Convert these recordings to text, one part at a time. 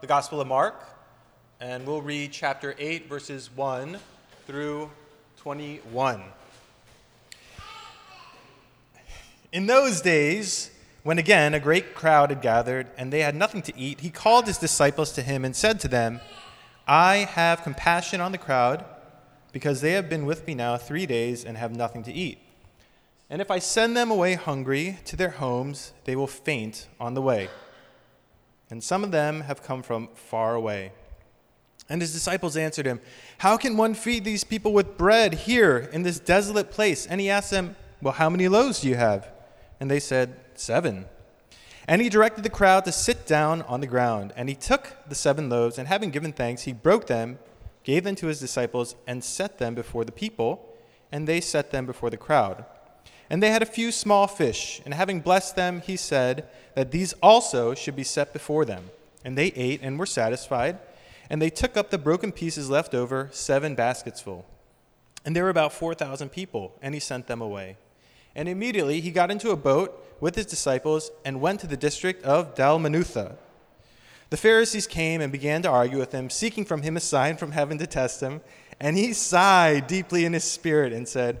the Gospel of Mark, and we'll read chapter 8, verses 1 through 21. In those days, when again a great crowd had gathered and they had nothing to eat, he called his disciples to him and said to them, I have compassion on the crowd because they have been with me now three days and have nothing to eat. And if I send them away hungry to their homes, they will faint on the way and some of them have come from far away. And his disciples answered him, How can one feed these people with bread here in this desolate place? And he asked them, Well, how many loaves do you have? And they said, Seven. And he directed the crowd to sit down on the ground. And he took the seven loaves, and having given thanks, he broke them, gave them to his disciples, and set them before the people, and they set them before the crowd. And they had a few small fish, and having blessed them, he said that these also should be set before them. And they ate and were satisfied, and they took up the broken pieces left over, seven baskets full. And there were about 4,000 people, and he sent them away. And immediately he got into a boat with his disciples and went to the district of Dalmanutha. The Pharisees came and began to argue with him, seeking from him a sign from heaven to test him. And he sighed deeply in his spirit and said,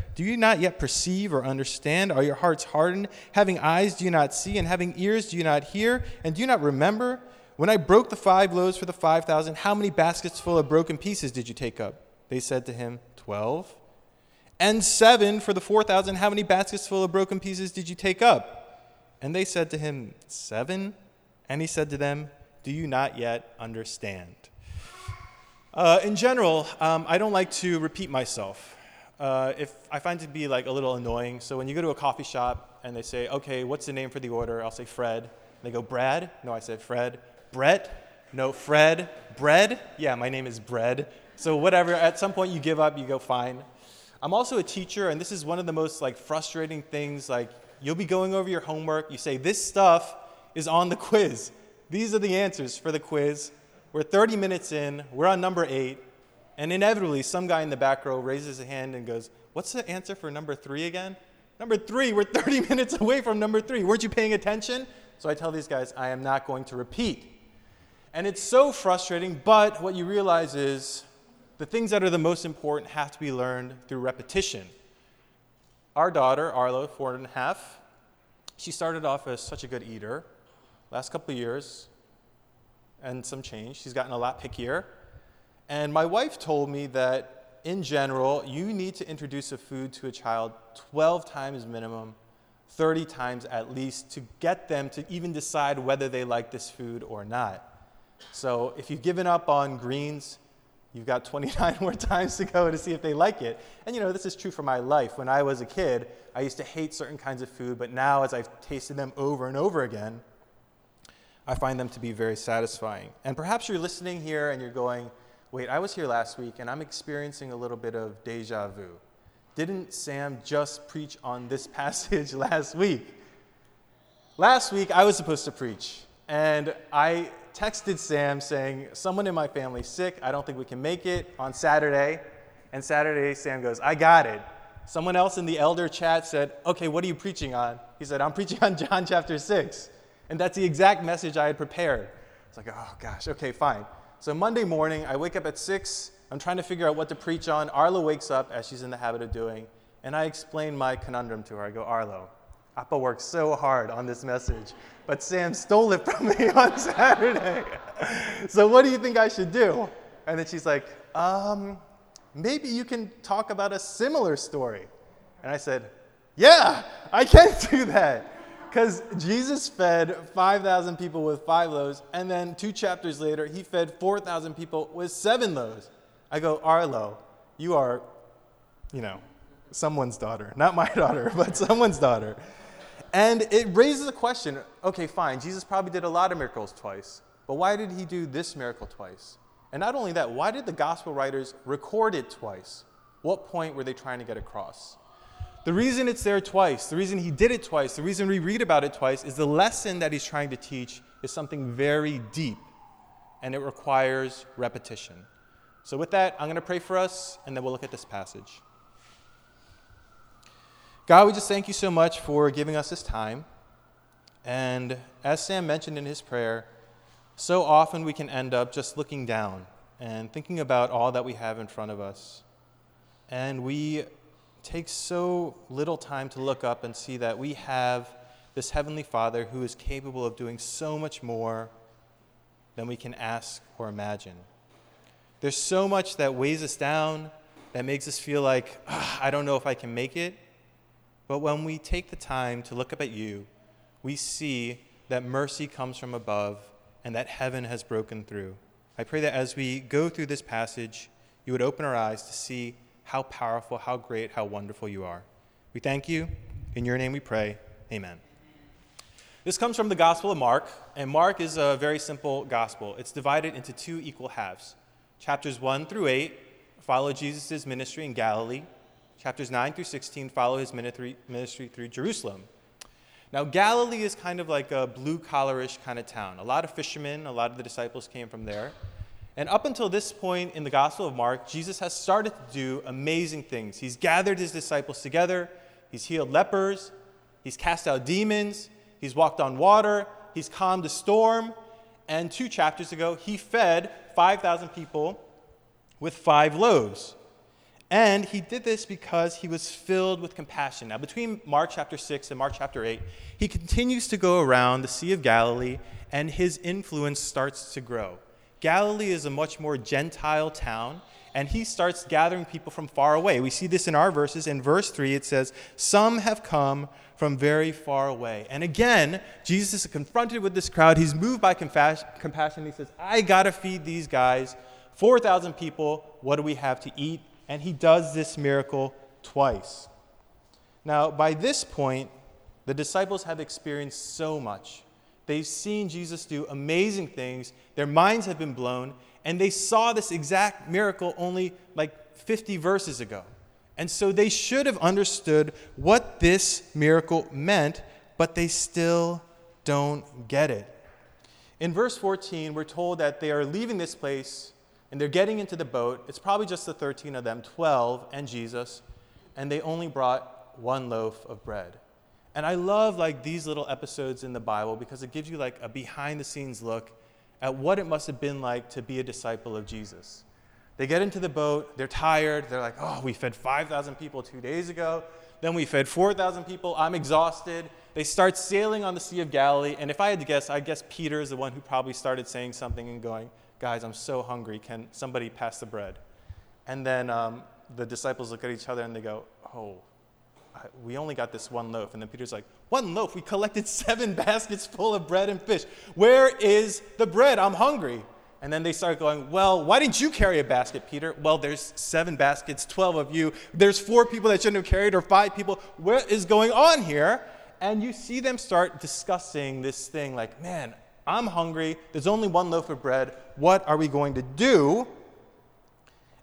Do you not yet perceive or understand? Are your hearts hardened? Having eyes, do you not see? And having ears, do you not hear? And do you not remember? When I broke the five loaves for the five thousand, how many baskets full of broken pieces did you take up? They said to him, Twelve. And seven for the four thousand, how many baskets full of broken pieces did you take up? And they said to him, Seven. And he said to them, Do you not yet understand? Uh, in general, um, I don't like to repeat myself uh, if I find it to be like a little annoying. So when you go to a coffee shop and they say, "Okay, what's the name for the order?" I'll say Fred. They go, "Brad?" No, I said Fred. Brett? No, Fred. Bread? Yeah, my name is Bread. So whatever. At some point, you give up. You go, "Fine." I'm also a teacher, and this is one of the most like frustrating things. Like you'll be going over your homework. You say, "This stuff is on the quiz. These are the answers for the quiz." We're 30 minutes in. We're on number eight and inevitably, some guy in the back row raises a hand and goes, What's the answer for number three again? Number three, we're 30 minutes away from number three. Weren't you paying attention? So I tell these guys, I am not going to repeat. And it's so frustrating, but what you realize is the things that are the most important have to be learned through repetition. Our daughter, Arlo, four and a half, she started off as such a good eater. Last couple years, and some change, she's gotten a lot pickier. And my wife told me that in general, you need to introduce a food to a child 12 times minimum, 30 times at least, to get them to even decide whether they like this food or not. So if you've given up on greens, you've got 29 more times to go to see if they like it. And you know, this is true for my life. When I was a kid, I used to hate certain kinds of food, but now as I've tasted them over and over again, I find them to be very satisfying. And perhaps you're listening here and you're going, wait, I was here last week and I'm experiencing a little bit of deja vu. Didn't Sam just preach on this passage last week? Last week, I was supposed to preach, and I texted Sam saying, Someone in my family's sick. I don't think we can make it on Saturday. And Saturday, Sam goes, I got it. Someone else in the elder chat said, Okay, what are you preaching on? He said, I'm preaching on John chapter 6. And that's the exact message I had prepared. It's like, oh gosh, okay, fine. So Monday morning, I wake up at 6. I'm trying to figure out what to preach on. Arlo wakes up, as she's in the habit of doing, and I explain my conundrum to her. I go, Arlo, Appa worked so hard on this message, but Sam stole it from me on Saturday. so what do you think I should do? And then she's like, um, maybe you can talk about a similar story. And I said, yeah, I can do that. Because Jesus fed 5,000 people with five loaves, and then two chapters later, he fed 4,000 people with seven loaves. I go, Arlo, you are, you know, someone's daughter. Not my daughter, but someone's daughter. And it raises a question okay, fine, Jesus probably did a lot of miracles twice, but why did he do this miracle twice? And not only that, why did the gospel writers record it twice? What point were they trying to get across? The reason it's there twice, the reason he did it twice, the reason we read about it twice is the lesson that he's trying to teach is something very deep and it requires repetition. So, with that, I'm going to pray for us and then we'll look at this passage. God, we just thank you so much for giving us this time. And as Sam mentioned in his prayer, so often we can end up just looking down and thinking about all that we have in front of us. And we take so little time to look up and see that we have this Heavenly Father who is capable of doing so much more than we can ask or imagine. There's so much that weighs us down, that makes us feel like, ah, I don't know if I can make it. But when we take the time to look up at you, we see that mercy comes from above and that heaven has broken through. I pray that as we go through this passage, you would open our eyes to see how powerful, how great, how wonderful you are. We thank you. In your name we pray. Amen. This comes from the Gospel of Mark, and Mark is a very simple gospel. It's divided into two equal halves. Chapters 1 through 8 follow Jesus' ministry in Galilee. Chapters 9 through 16 follow his ministry through Jerusalem. Now, Galilee is kind of like a blue collarish kind of town. A lot of fishermen, a lot of the disciples came from there. And up until this point in the Gospel of Mark, Jesus has started to do amazing things. He's gathered his disciples together, he's healed lepers, he's cast out demons, he's walked on water, he's calmed a storm, and two chapters ago, he fed 5,000 people with five loaves. And he did this because he was filled with compassion. Now, between Mark chapter 6 and Mark chapter 8, he continues to go around the Sea of Galilee, and his influence starts to grow. Galilee is a much more Gentile town, and he starts gathering people from far away. We see this in our verses. In verse 3, it says, Some have come from very far away. And again, Jesus is confronted with this crowd. He's moved by compassion. He says, I got to feed these guys. 4,000 people. What do we have to eat? and he does this miracle twice. Now, by this point, the disciples have experienced so much. They've seen Jesus do amazing things, their minds have been blown, and they saw this exact miracle only like 50 verses ago. And so they should have understood what this miracle meant, but they still don't get it. In verse 14, we're told that they are leaving this place and they're getting into the boat. It's probably just the 13 of them, 12 and Jesus, and they only brought one loaf of bread. And I love like these little episodes in the Bible because it gives you like a behind the scenes look at what it must have been like to be a disciple of Jesus. They get into the boat, they're tired, they're like, "Oh, we fed 5,000 people 2 days ago. Then we fed 4,000 people. I'm exhausted." They start sailing on the Sea of Galilee, and if I had to guess, I guess Peter is the one who probably started saying something and going, Guys, I'm so hungry. Can somebody pass the bread? And then um, the disciples look at each other and they go, Oh, we only got this one loaf. And then Peter's like, One loaf? We collected seven baskets full of bread and fish. Where is the bread? I'm hungry. And then they start going, Well, why didn't you carry a basket, Peter? Well, there's seven baskets, 12 of you. There's four people that shouldn't have carried, or five people. What is going on here? And you see them start discussing this thing like, Man, I'm hungry. There's only one loaf of bread. What are we going to do?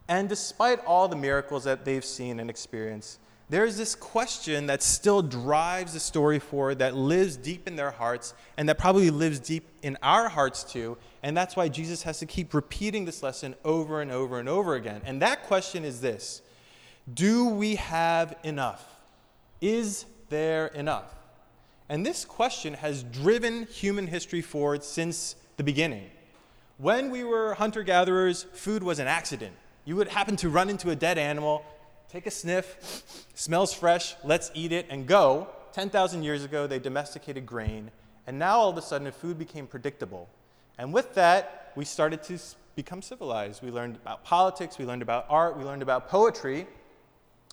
And despite all the miracles that they've seen and experienced, there's this question that still drives the story forward, that lives deep in their hearts, and that probably lives deep in our hearts too. And that's why Jesus has to keep repeating this lesson over and over and over again. And that question is this Do we have enough? Is there enough? And this question has driven human history forward since the beginning. When we were hunter gatherers, food was an accident. You would happen to run into a dead animal, take a sniff, smells fresh, let's eat it, and go. 10,000 years ago, they domesticated grain, and now all of a sudden, food became predictable. And with that, we started to become civilized. We learned about politics, we learned about art, we learned about poetry,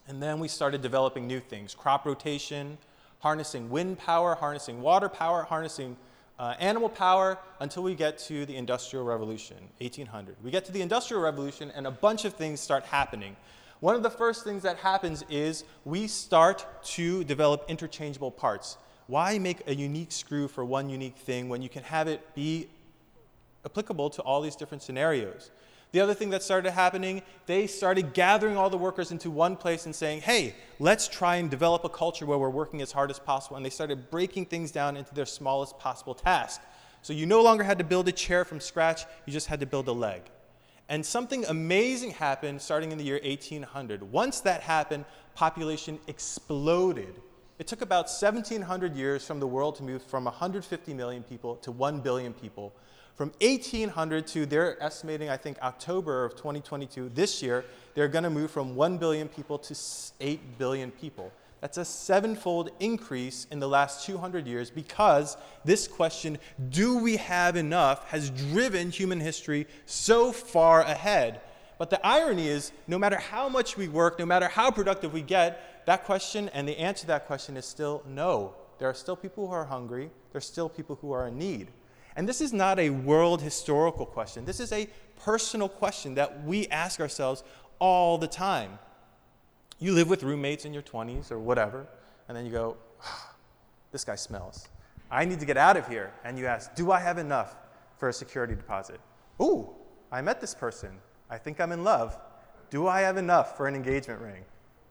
and then we started developing new things crop rotation, harnessing wind power, harnessing water power, harnessing uh, animal power until we get to the Industrial Revolution, 1800. We get to the Industrial Revolution, and a bunch of things start happening. One of the first things that happens is we start to develop interchangeable parts. Why make a unique screw for one unique thing when you can have it be applicable to all these different scenarios? The other thing that started happening, they started gathering all the workers into one place and saying, hey, let's try and develop a culture where we're working as hard as possible. And they started breaking things down into their smallest possible task. So you no longer had to build a chair from scratch, you just had to build a leg. And something amazing happened starting in the year 1800. Once that happened, population exploded. It took about 1700 years from the world to move from 150 million people to 1 billion people from 1800 to, they're estimating, I think, October of 2022, this year, they're going to move from 1 billion people to 8 billion people. That's a sevenfold increase in the last 200 years because this question, do we have enough, has driven human history so far ahead. But the irony is, no matter how much we work, no matter how productive we get, that question and the answer to that question is still no. There are still people who are hungry, there are still people who are in need. And this is not a world historical question. This is a personal question that we ask ourselves all the time. You live with roommates in your 20s or whatever, and then you go, This guy smells. I need to get out of here. And you ask, Do I have enough for a security deposit? Ooh, I met this person. I think I'm in love. Do I have enough for an engagement ring?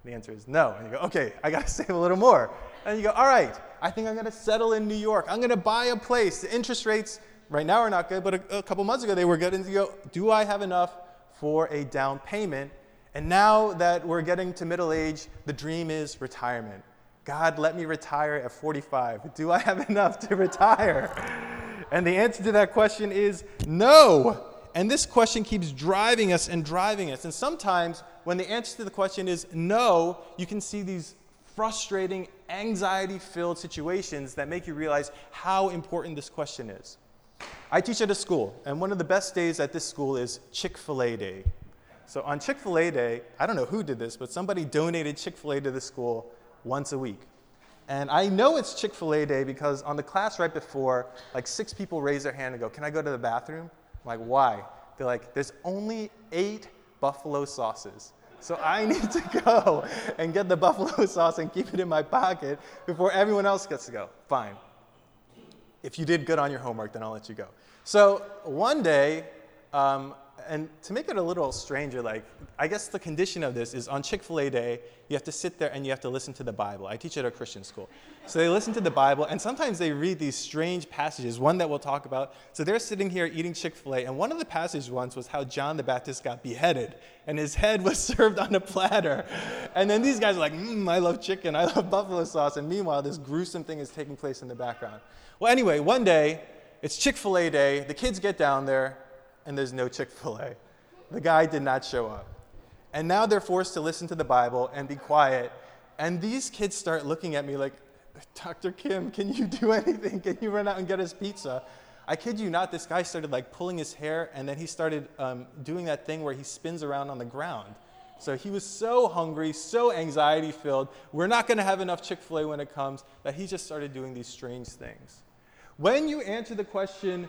The answer is no. And you go, Okay, I got to save a little more. And you go, All right, I think I'm going to settle in New York. I'm going to buy a place. The interest rates right now are not good, but a, a couple months ago they were good. And you go, do I have enough for a down payment? And now that we're getting to middle age, the dream is retirement. God, let me retire at 45. Do I have enough to retire? And the answer to that question is no. And this question keeps driving us and driving us. And sometimes when the answer to the question is no, you can see these frustrating, anxiety filled situations that make you realize how important this question is. I teach at a school, and one of the best days at this school is Chick fil A Day. So on Chick fil A Day, I don't know who did this, but somebody donated Chick fil A to the school once a week. And I know it's Chick fil A Day because on the class right before, like six people raise their hand and go, Can I go to the bathroom? I'm like, Why? They're like, There's only eight buffalo sauces. So I need to go and get the buffalo sauce and keep it in my pocket before everyone else gets to go. Fine. If you did good on your homework, then I'll let you go. So one day, um, and to make it a little stranger, like, I guess the condition of this is on Chick fil A day, you have to sit there and you have to listen to the Bible. I teach at a Christian school. So they listen to the Bible, and sometimes they read these strange passages, one that we'll talk about. So they're sitting here eating Chick fil A, and one of the passages once was how John the Baptist got beheaded, and his head was served on a platter. And then these guys are like, mmm, I love chicken, I love buffalo sauce. And meanwhile, this gruesome thing is taking place in the background. Well, anyway, one day, it's Chick fil A day, the kids get down there, and there's no Chick fil A. The guy did not show up. And now they're forced to listen to the Bible and be quiet. And these kids start looking at me like, Dr. Kim, can you do anything? Can you run out and get us pizza? I kid you not, this guy started like pulling his hair and then he started um, doing that thing where he spins around on the ground. So he was so hungry, so anxiety filled. We're not going to have enough Chick fil A when it comes that he just started doing these strange things. When you answer the question,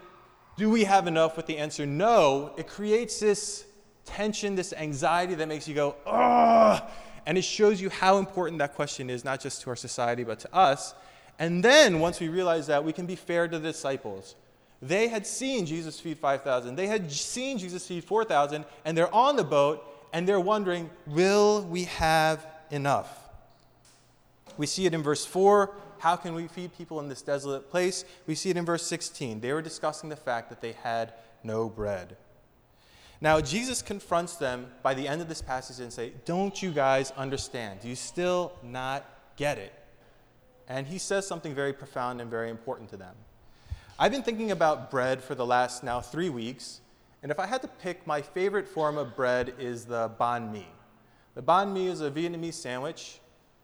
do we have enough with the answer no, it creates this tension, this anxiety that makes you go, ugh. And it shows you how important that question is, not just to our society, but to us. And then once we realize that, we can be fair to the disciples. They had seen Jesus feed 5,000, they had seen Jesus feed 4,000, and they're on the boat and they're wondering, will we have enough? We see it in verse 4 how can we feed people in this desolate place? We see it in verse 16. They were discussing the fact that they had no bread. Now, Jesus confronts them by the end of this passage and say, Don't you guys understand? Do you still not get it? And he says something very profound and very important to them. I've been thinking about bread for the last now three weeks, and if I had to pick, my favorite form of bread is the banh mi. The banh mi is a Vietnamese sandwich.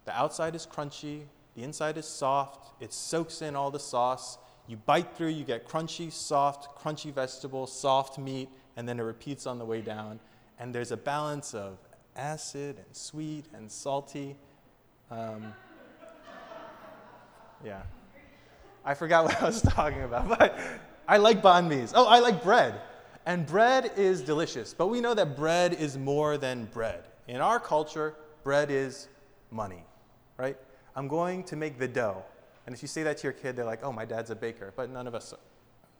The outside is crunchy, the inside is soft, it soaks in all the sauce. You bite through, you get crunchy, soft, crunchy vegetables, soft meat, and then it repeats on the way down. And there's a balance of acid and sweet and salty. Um, yeah. I forgot what I was talking about, but I like banh mi's. Oh, I like bread. And bread is delicious, but we know that bread is more than bread. In our culture, bread is money, right? I'm going to make the dough. And if you say that to your kid, they're like, oh, my dad's a baker. But none of us,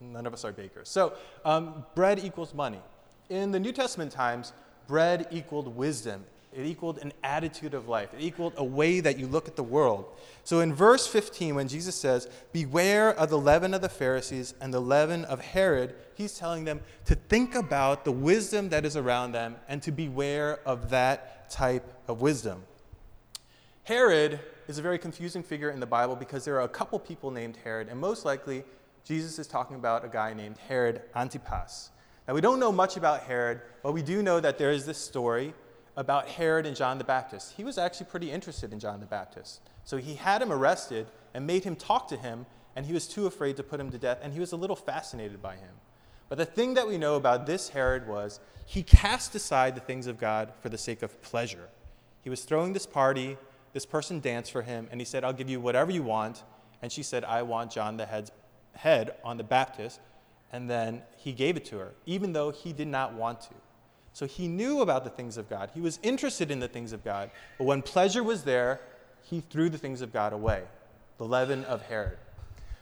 none of us are bakers. So um, bread equals money. In the New Testament times, bread equaled wisdom. It equaled an attitude of life. It equaled a way that you look at the world. So in verse 15, when Jesus says, Beware of the leaven of the Pharisees and the leaven of Herod, he's telling them to think about the wisdom that is around them and to beware of that type of wisdom. Herod is a very confusing figure in the Bible because there are a couple people named Herod, and most likely Jesus is talking about a guy named Herod Antipas. Now, we don't know much about Herod, but we do know that there is this story about Herod and John the Baptist. He was actually pretty interested in John the Baptist. So he had him arrested and made him talk to him, and he was too afraid to put him to death, and he was a little fascinated by him. But the thing that we know about this Herod was he cast aside the things of God for the sake of pleasure. He was throwing this party, this person danced for him, and he said, I'll give you whatever you want. And she said, I want John the head's head on the Baptist. And then he gave it to her, even though he did not want to. So he knew about the things of God. He was interested in the things of God. But when pleasure was there, he threw the things of God away the leaven of Herod.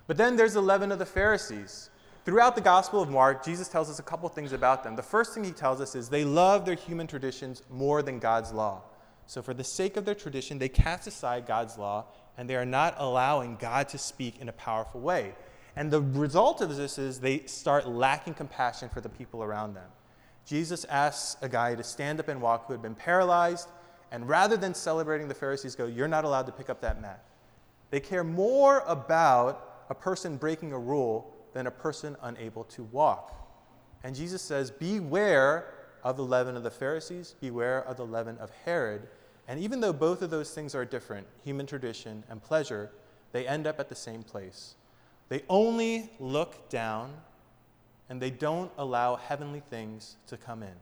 But then there's the leaven of the Pharisees. Throughout the Gospel of Mark, Jesus tells us a couple things about them. The first thing he tells us is they love their human traditions more than God's law. So, for the sake of their tradition, they cast aside God's law and they are not allowing God to speak in a powerful way. And the result of this is they start lacking compassion for the people around them. Jesus asks a guy to stand up and walk who had been paralyzed, and rather than celebrating, the Pharisees go, You're not allowed to pick up that mat. They care more about a person breaking a rule than a person unable to walk. And Jesus says, Beware of the leaven of the Pharisees, beware of the leaven of Herod. And even though both of those things are different, human tradition and pleasure, they end up at the same place. They only look down and they don't allow heavenly things to come in.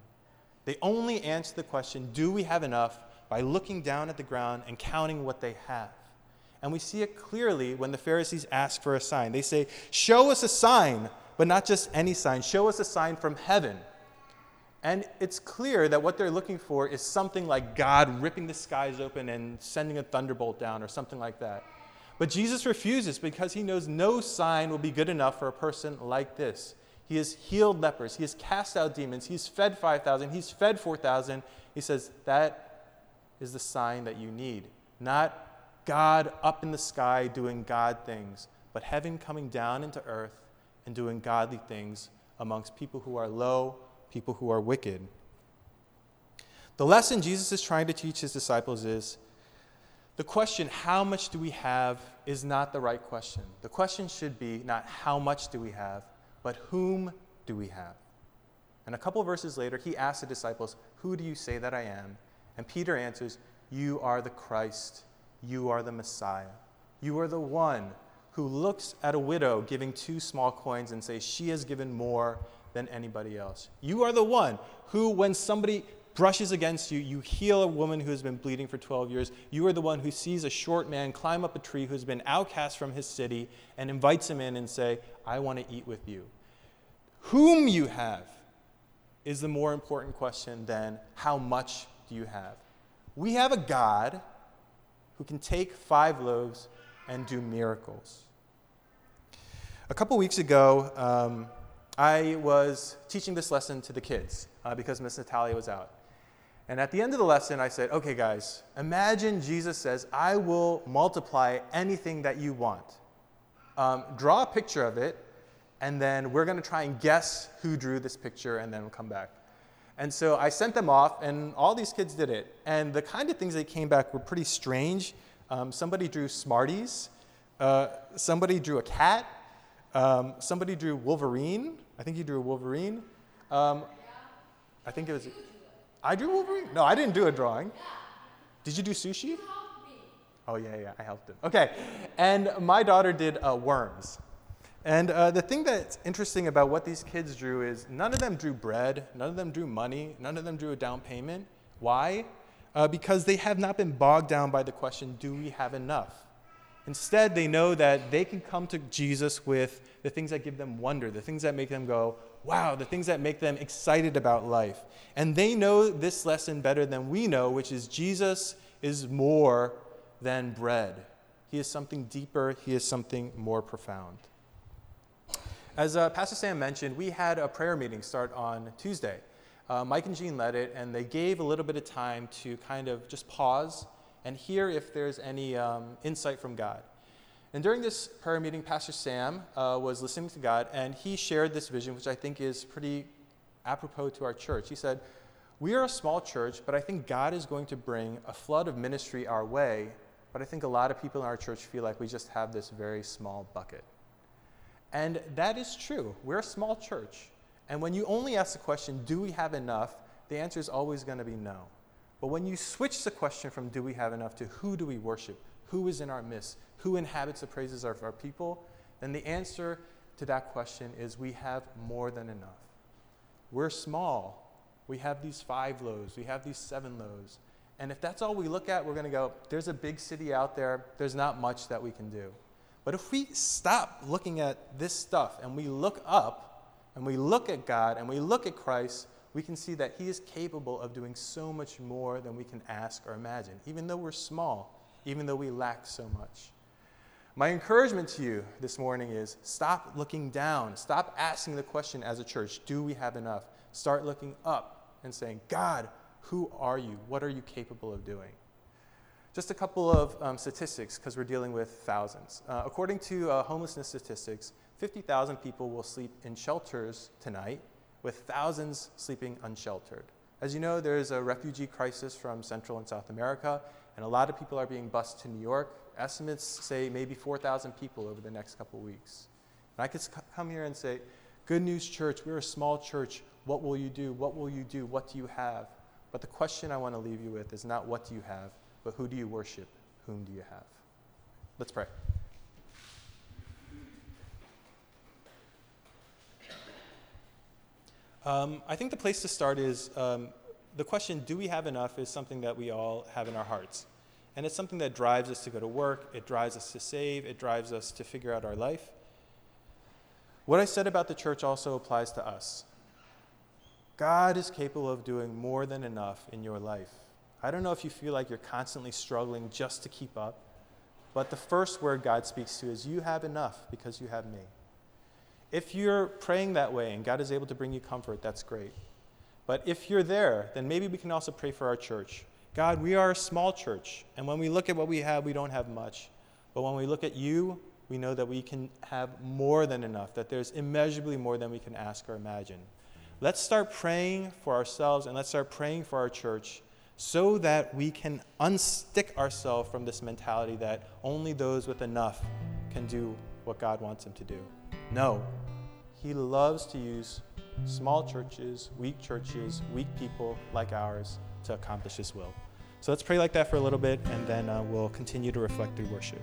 They only answer the question, Do we have enough? by looking down at the ground and counting what they have. And we see it clearly when the Pharisees ask for a sign. They say, Show us a sign, but not just any sign. Show us a sign from heaven. And it's clear that what they're looking for is something like God ripping the skies open and sending a thunderbolt down or something like that. But Jesus refuses because he knows no sign will be good enough for a person like this. He has healed lepers, he has cast out demons, he's fed 5,000, he's fed 4,000. He says, That is the sign that you need. Not God up in the sky doing God things, but heaven coming down into earth and doing godly things amongst people who are low, people who are wicked. The lesson Jesus is trying to teach his disciples is the question, how much do we have, is not the right question. The question should be not how much do we have, but whom do we have? And a couple verses later, he asks the disciples, Who do you say that I am? And Peter answers, You are the Christ. You are the Messiah. You are the one who looks at a widow giving two small coins and says, She has given more than anybody else. You are the one who, when somebody brushes against you, you heal a woman who has been bleeding for 12 years. You are the one who sees a short man climb up a tree who's been outcast from his city and invites him in and say, I want to eat with you. Whom you have is the more important question than how much do you have. We have a God who can take five loaves and do miracles. A couple weeks ago, um, I was teaching this lesson to the kids uh, because Miss Natalia was out. And at the end of the lesson, I said, okay, guys, imagine Jesus says, I will multiply anything that you want. Um, draw a picture of it, and then we're going to try and guess who drew this picture, and then we'll come back. And so I sent them off, and all these kids did it. And the kind of things they came back were pretty strange. Um, somebody drew Smarties, uh, somebody drew a cat, um, somebody drew Wolverine. I think you drew a Wolverine. Um, I think it was. I drew Wolverine? No, I didn't do a drawing. Did you do sushi? Oh, yeah, yeah, I helped him. Okay. And my daughter did uh, worms. And uh, the thing that's interesting about what these kids drew is none of them drew bread, none of them drew money, none of them drew a down payment. Why? Uh, because they have not been bogged down by the question, do we have enough? Instead, they know that they can come to Jesus with the things that give them wonder, the things that make them go, wow, the things that make them excited about life. And they know this lesson better than we know, which is Jesus is more than bread. He is something deeper, he is something more profound. As uh, Pastor Sam mentioned, we had a prayer meeting start on Tuesday. uh, Mike and Jean led it, and they gave a little bit of time to kind of just pause and hear if there's any um, insight from God. And during this prayer meeting, Pastor Sam uh, was listening to God, and he shared this vision, which I think is pretty apropos to our church. He said, We are a small church, but I think God is going to bring a flood of ministry our way. But I think a lot of people in our church feel like we just have this very small bucket. And that is true. We're a small church. And when you only ask the question, Do we have enough? the answer is always going to be no. But when you switch the question from do we have enough to who do we worship, who is in our midst, who inhabits the praises of our people, then the answer to that question is we have more than enough. We're small. We have these five loaves, we have these seven loaves. And if that's all we look at, we're going to go, there's a big city out there, there's not much that we can do. But if we stop looking at this stuff and we look up and we look at God and we look at Christ, we can see that He is capable of doing so much more than we can ask or imagine, even though we're small, even though we lack so much. My encouragement to you this morning is stop looking down. Stop asking the question as a church do we have enough? Start looking up and saying, God, who are you? What are you capable of doing? Just a couple of um, statistics because we're dealing with thousands. Uh, according to uh, homelessness statistics, 50,000 people will sleep in shelters tonight, with thousands sleeping unsheltered. As you know, there is a refugee crisis from Central and South America, and a lot of people are being bused to New York estimates say maybe 4,000 people over the next couple weeks. And I could come here and say, Good News Church, we're a small church. What will you do? What will you do? What do you have? But the question I want to leave you with is not what do you have, but who do you worship? Whom do you have? Let's pray. Um, I think the place to start is um, the question, do we have enough, is something that we all have in our hearts. And it's something that drives us to go to work, it drives us to save, it drives us to figure out our life. What I said about the church also applies to us. God is capable of doing more than enough in your life. I don't know if you feel like you're constantly struggling just to keep up, but the first word God speaks to is, You have enough because you have me. If you're praying that way and God is able to bring you comfort, that's great. But if you're there, then maybe we can also pray for our church. God, we are a small church, and when we look at what we have, we don't have much. But when we look at you, we know that we can have more than enough, that there's immeasurably more than we can ask or imagine. Let's start praying for ourselves and let's start praying for our church so that we can unstick ourselves from this mentality that only those with enough can do what God wants them to do. No, He loves to use small churches, weak churches, weak people like ours to accomplish His will. So let's pray like that for a little bit, and then uh, we'll continue to reflect through worship.